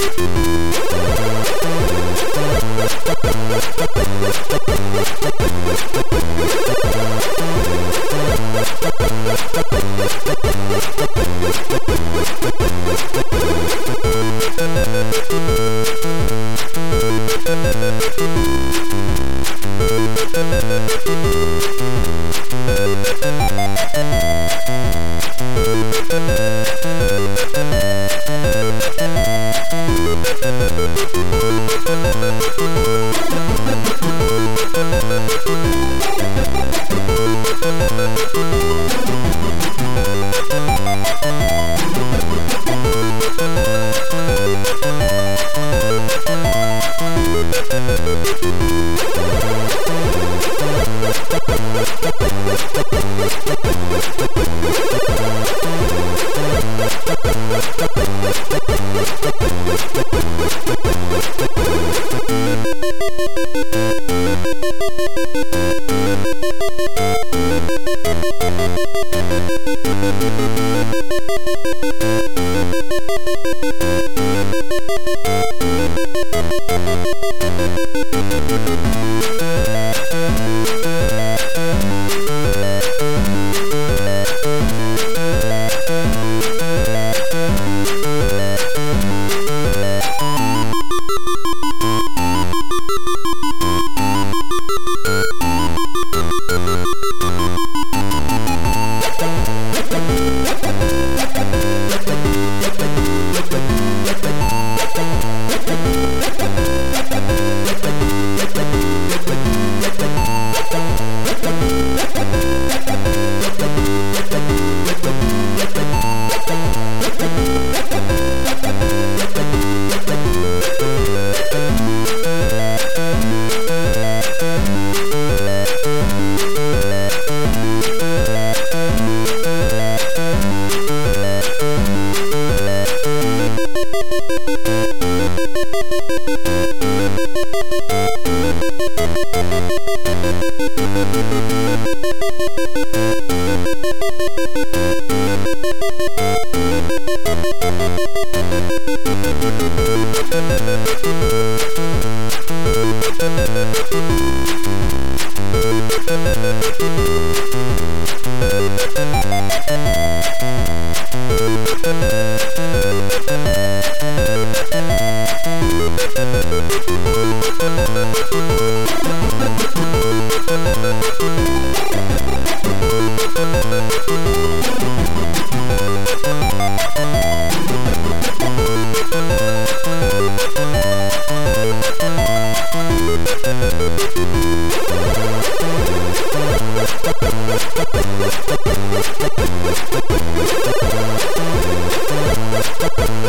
Thank you. Thank you. Thank you.